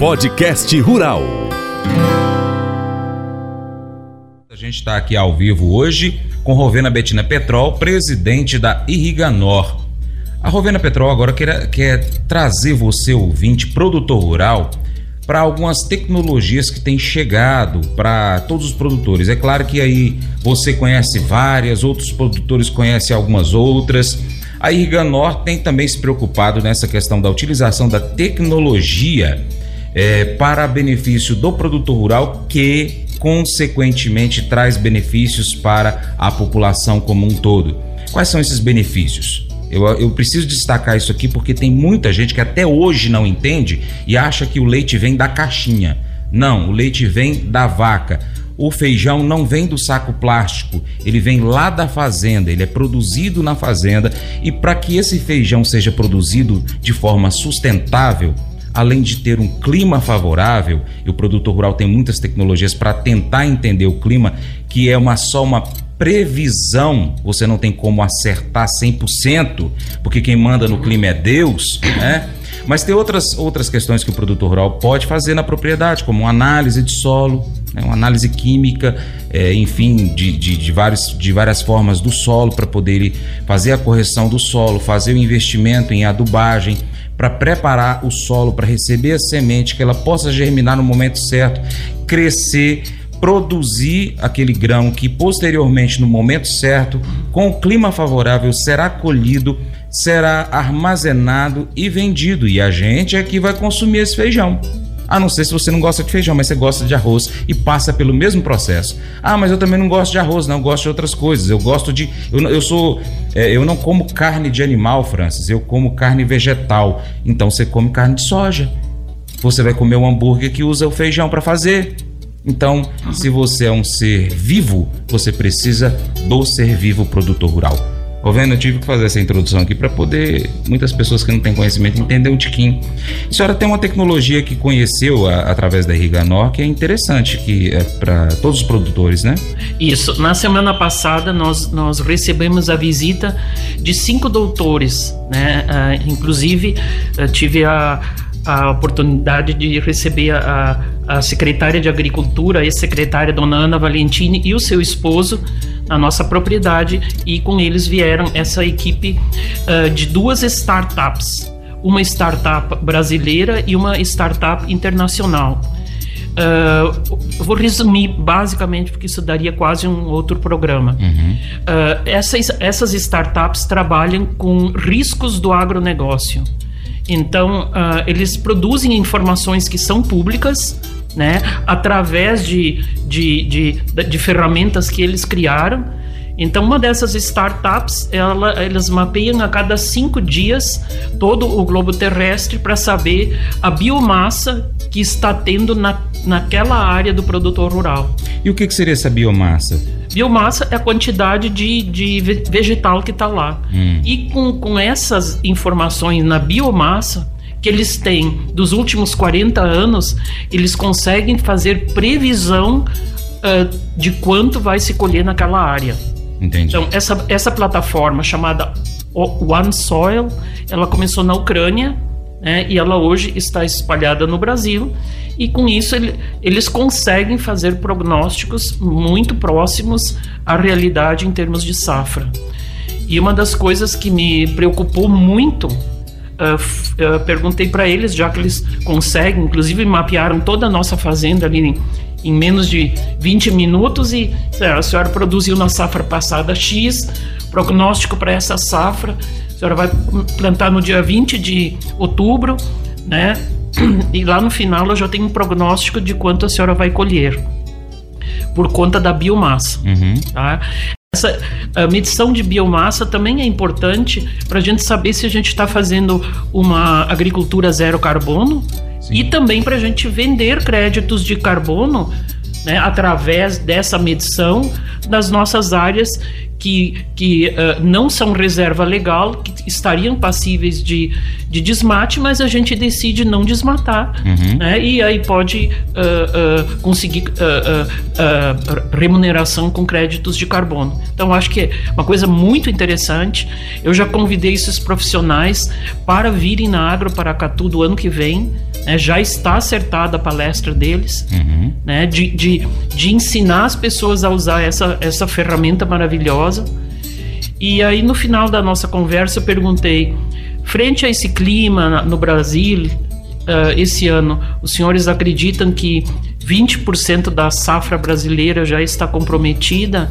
Podcast Rural. A gente está aqui ao vivo hoje com Rovena Betina Petrol, presidente da Irriganor. A Rovena Petrol agora quer, quer trazer você, ouvinte, produtor rural, para algumas tecnologias que têm chegado para todos os produtores. É claro que aí você conhece várias, outros produtores conhecem algumas outras a Irganor tem também se preocupado nessa questão da utilização da tecnologia é, para benefício do produtor rural, que consequentemente traz benefícios para a população como um todo. Quais são esses benefícios? Eu, eu, preciso destacar isso aqui porque tem muita gente que até hoje não entende e acha que o leite vem da caixinha. Não, o leite vem da vaca o feijão não vem do saco plástico, ele vem lá da fazenda, ele é produzido na fazenda e para que esse feijão seja produzido de forma sustentável, além de ter um clima favorável, e o produtor rural tem muitas tecnologias para tentar entender o clima, que é uma só uma previsão, você não tem como acertar 100%, porque quem manda no clima é Deus, né? Mas tem outras, outras questões que o produtor rural pode fazer na propriedade, como uma análise de solo, né, uma análise química, é, enfim, de, de, de, vários, de várias formas do solo para poder fazer a correção do solo, fazer o investimento em adubagem para preparar o solo para receber a semente, que ela possa germinar no momento certo, crescer produzir aquele grão que posteriormente, no momento certo, com o clima favorável, será colhido será armazenado e vendido. E a gente é que vai consumir esse feijão. A não ser se você não gosta de feijão, mas você gosta de arroz e passa pelo mesmo processo. Ah, mas eu também não gosto de arroz, não, eu gosto de outras coisas. Eu gosto de. Eu, eu sou. É, eu não como carne de animal, Francis, eu como carne vegetal. Então você come carne de soja. Você vai comer um hambúrguer que usa o feijão para fazer. Então, se você é um ser vivo, você precisa do ser vivo produtor rural. Vendo, eu tive que fazer essa introdução aqui para poder muitas pessoas que não têm conhecimento entender um tiquinho. A senhora tem uma tecnologia que conheceu a, através da Irriganor que é interessante que é para todos os produtores, né? Isso. Na semana passada nós, nós recebemos a visita de cinco doutores, né? Uh, inclusive uh, tive a, a oportunidade de receber a, a secretária de Agricultura, ex-secretária Dona Ana Valentini e o seu esposo na nossa propriedade e com eles vieram essa equipe uh, de duas startups, uma startup brasileira e uma startup internacional. Uh, vou resumir basicamente porque isso daria quase um outro programa. Uhum. Uh, essas, essas startups trabalham com riscos do agronegócio. Então, uh, eles produzem informações que são públicas né? Através de, de, de, de ferramentas que eles criaram. Então, uma dessas startups, ela, elas mapeiam a cada cinco dias todo o globo terrestre para saber a biomassa que está tendo na, naquela área do produtor rural. E o que, que seria essa biomassa? Biomassa é a quantidade de, de vegetal que está lá. Hum. E com, com essas informações na biomassa, que eles têm dos últimos 40 anos, eles conseguem fazer previsão uh, de quanto vai se colher naquela área. Entendi. Então, essa, essa plataforma chamada One Soil, ela começou na Ucrânia, né, e ela hoje está espalhada no Brasil, e com isso ele, eles conseguem fazer prognósticos muito próximos à realidade em termos de safra. E uma das coisas que me preocupou muito uh, uh, perguntei para eles, já que eles conseguem, inclusive mapearam toda a nossa fazenda ali em, em menos de 20 minutos e a senhora produziu na safra passada X, prognóstico para essa safra, senhora vai plantar no dia 20 de outubro, né? E lá no final eu já tenho um prognóstico de quanto a senhora vai colher por conta da biomassa. Uhum. Tá? Essa medição de biomassa também é importante para a gente saber se a gente está fazendo uma agricultura zero carbono Sim. e também para a gente vender créditos de carbono né, através dessa medição das nossas áreas que, que uh, não são reserva legal, que estariam passíveis de, de desmate, mas a gente decide não desmatar. Uhum. Né, e aí pode uh, uh, conseguir remuneração com créditos de carbono. Então, acho que é uma coisa muito interessante. Eu já convidei esses profissionais para virem na Agro Paracatu do ano que vem né, já está acertada a palestra deles, uhum. né, de, de, de ensinar as pessoas a usar essa, essa ferramenta maravilhosa. E aí, no final da nossa conversa, eu perguntei: frente a esse clima no Brasil, uh, esse ano, os senhores acreditam que 20% da safra brasileira já está comprometida?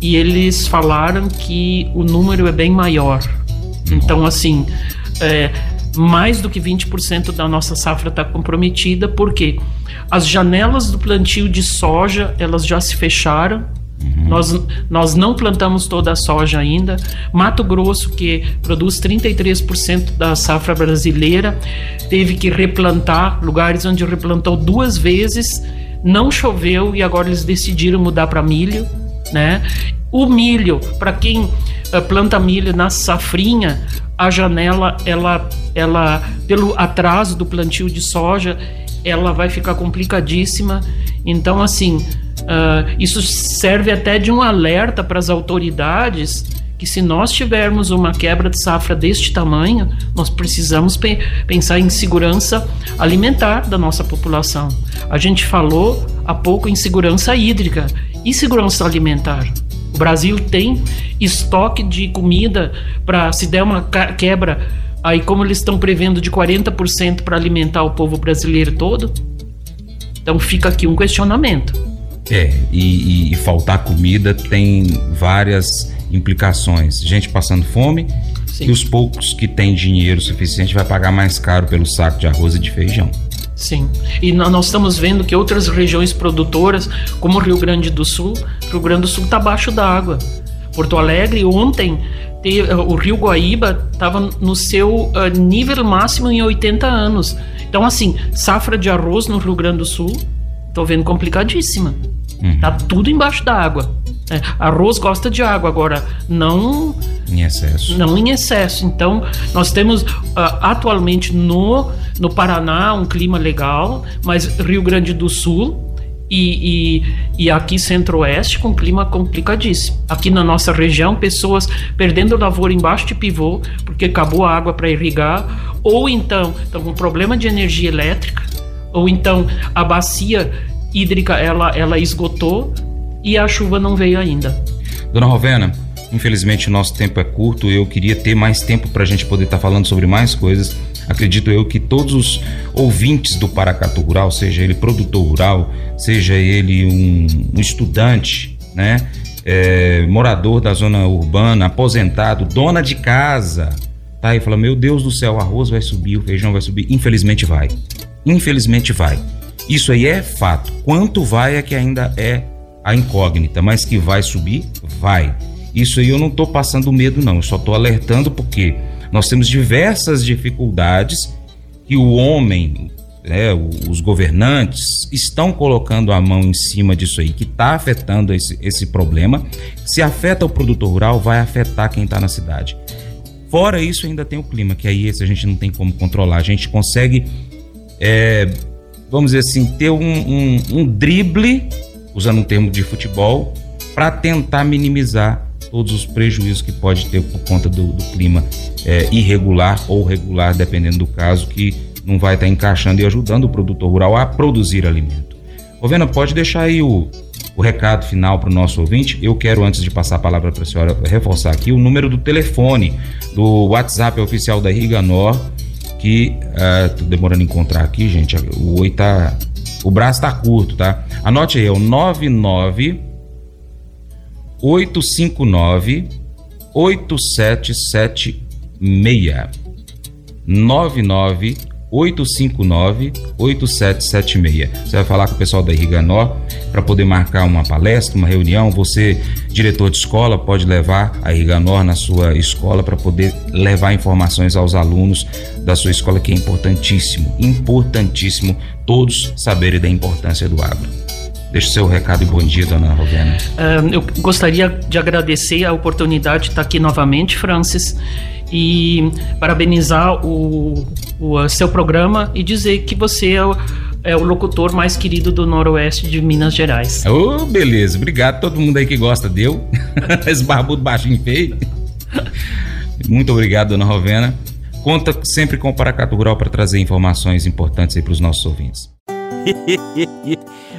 E eles falaram que o número é bem maior. Então, assim, é, mais do que 20% da nossa safra está comprometida, porque as janelas do plantio de soja elas já se fecharam. Uhum. Nós, nós não plantamos toda a soja ainda. Mato Grosso, que produz 33% da safra brasileira, teve que replantar lugares onde replantou duas vezes. Não choveu e agora eles decidiram mudar para milho, né? O milho, para quem uh, planta milho na safrinha, a janela, ela, ela, pelo atraso do plantio de soja, ela vai ficar complicadíssima. Então, assim, uh, isso serve até de um alerta para as autoridades que se nós tivermos uma quebra de safra deste tamanho, nós precisamos pe pensar em segurança alimentar da nossa população. A gente falou há pouco em segurança hídrica e segurança alimentar. O Brasil tem estoque de comida para se der uma quebra, aí como eles estão prevendo de 40% para alimentar o povo brasileiro todo. Então fica aqui um questionamento. É, e, e, faltar comida tem várias implicações. Gente passando fome Sim. e os poucos que têm dinheiro suficiente vai pagar mais caro pelo saco de arroz e de feijão. Sim. E nós estamos vendo que outras regiões produtoras, como o Rio Grande do Sul, Rio Grande do Sul está abaixo da água. Porto Alegre, ontem, o Rio Guaíba estava no seu uh, nível máximo em 80 anos. Então, assim, safra de arroz no Rio Grande do Sul, estou vendo complicadíssima. Uhum. Tá tudo embaixo da água. É, arroz gosta de água, agora não em excesso. Não em excesso. Então, nós temos uh, atualmente no, no Paraná um clima legal, mas Rio Grande do Sul e, e, e, aqui centro-oeste com clima complicadíssimo. Aqui na nossa região, pessoas perdendo lavoura embaixo de pivô porque acabou a água para irrigar, ou então estão com problema de energia elétrica, ou então a bacia hídrica ela, ela esgotou e a chuva não veio ainda. Dona Rovena, infelizmente nosso tempo é curto. Eu queria ter mais tempo para a gente poder estar tá falando sobre mais coisas. Acredito eu que todos os ouvintes do Paracatu Rural, seja ele produtor rural, seja ele um, um estudante, né? É, morador da zona urbana, aposentado, dona de casa, tá? E fala: Meu Deus do céu, o arroz vai subir, o feijão vai subir. Infelizmente vai. Infelizmente vai. Isso aí é fato. Quanto vai é que ainda é a incógnita, mas que vai subir, vai. Isso aí eu não estou passando medo, não. Eu só estou alertando porque nós temos diversas dificuldades que o homem, né, os governantes, estão colocando a mão em cima disso aí, que está afetando esse, esse problema. Se afeta o produtor rural, vai afetar quem está na cidade. Fora isso, ainda tem o clima, que aí esse a gente não tem como controlar. A gente consegue, é, vamos dizer assim, ter um, um, um drible usando um termo de futebol, para tentar minimizar todos os prejuízos que pode ter por conta do, do clima é, irregular ou regular, dependendo do caso, que não vai estar tá encaixando e ajudando o produtor rural a produzir alimento. Rovena, pode deixar aí o, o recado final para o nosso ouvinte. Eu quero, antes de passar a palavra para a senhora, reforçar aqui o número do telefone do WhatsApp oficial da Riganor, que uh, tô demorando a encontrar aqui, gente. O tá o braço tá curto, tá? Anote aí, é o 99 859 8776. 99 859-8776. Você vai falar com o pessoal da Irriganó para poder marcar uma palestra, uma reunião. Você, diretor de escola, pode levar a Irriganó na sua escola para poder levar informações aos alunos da sua escola, que é importantíssimo, importantíssimo todos saberem da importância do agro. Deixe seu recado e bom dia, dona Rovena. Uh, eu gostaria de agradecer a oportunidade de estar aqui novamente, Francis e parabenizar o, o seu programa e dizer que você é o, é o locutor mais querido do Noroeste de Minas Gerais. Ô, oh, beleza. Obrigado a todo mundo aí que gosta deu. Esse barbudo baixinho feio. Muito obrigado, dona Rovena. conta sempre com o Paracatu Rural para trazer informações importantes aí para os nossos ouvintes.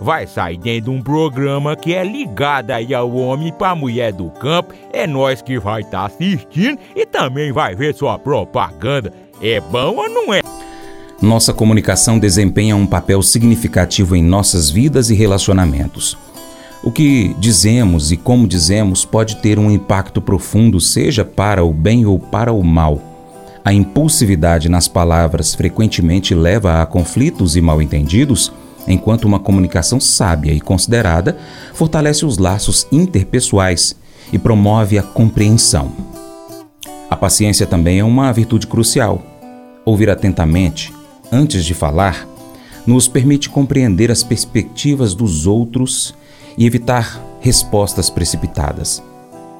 vai sair dentro de um programa que é ligado aí ao homem para mulher do campo. É nós que vai estar tá assistindo e também vai ver sua propaganda. É bom ou não é? Nossa comunicação desempenha um papel significativo em nossas vidas e relacionamentos. O que dizemos e como dizemos pode ter um impacto profundo, seja para o bem ou para o mal. A impulsividade nas palavras frequentemente leva a conflitos e mal-entendidos, enquanto uma comunicação sábia e considerada fortalece os laços interpessoais e promove a compreensão. A paciência também é uma virtude crucial. Ouvir atentamente, antes de falar, nos permite compreender as perspectivas dos outros e evitar respostas precipitadas.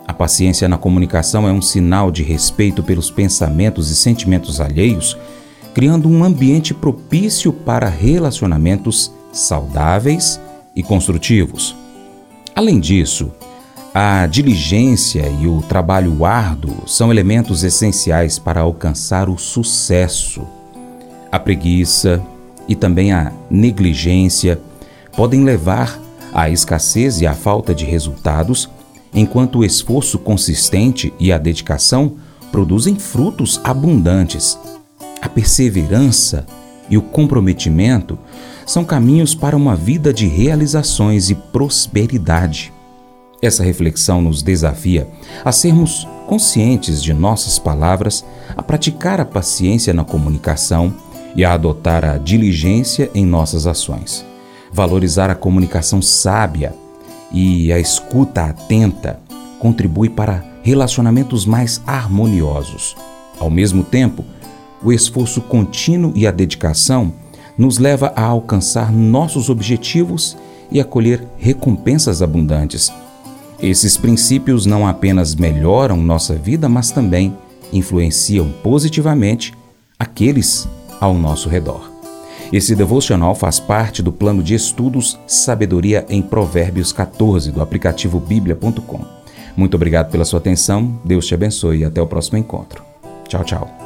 A paciência na comunicação é um sinal de respeito pelos pensamentos e sentimentos alheios, criando um ambiente propício para relacionamentos saudáveis e construtivos. Além disso, a diligência e o trabalho árduo são elementos essenciais para alcançar o sucesso a preguiça e também a negligência podem levar à escassez e à falta de resultados, enquanto o esforço consistente e a dedicação produzem frutos abundantes. A perseverança e o comprometimento são caminhos para uma vida de realizações e prosperidade. Essa reflexão nos desafia a sermos conscientes de nossas palavras, a praticar a paciência na comunicação e a adotar a diligência em nossas ações. Valorizar a comunicação sábia e a escuta atenta contribui para relacionamentos mais harmoniosos. Ao mesmo tempo, o esforço contínuo e a dedicação nos leva a alcançar nossos objetivos e a colher recompensas abundantes. Esses princípios não apenas melhoram nossa vida, mas também influenciam positivamente aqueles ao nosso redor. Esse devocional faz parte do plano de estudos Sabedoria em Provérbios 14 do aplicativo bíblia.com. Muito obrigado pela sua atenção, Deus te abençoe e até o próximo encontro. Tchau, tchau.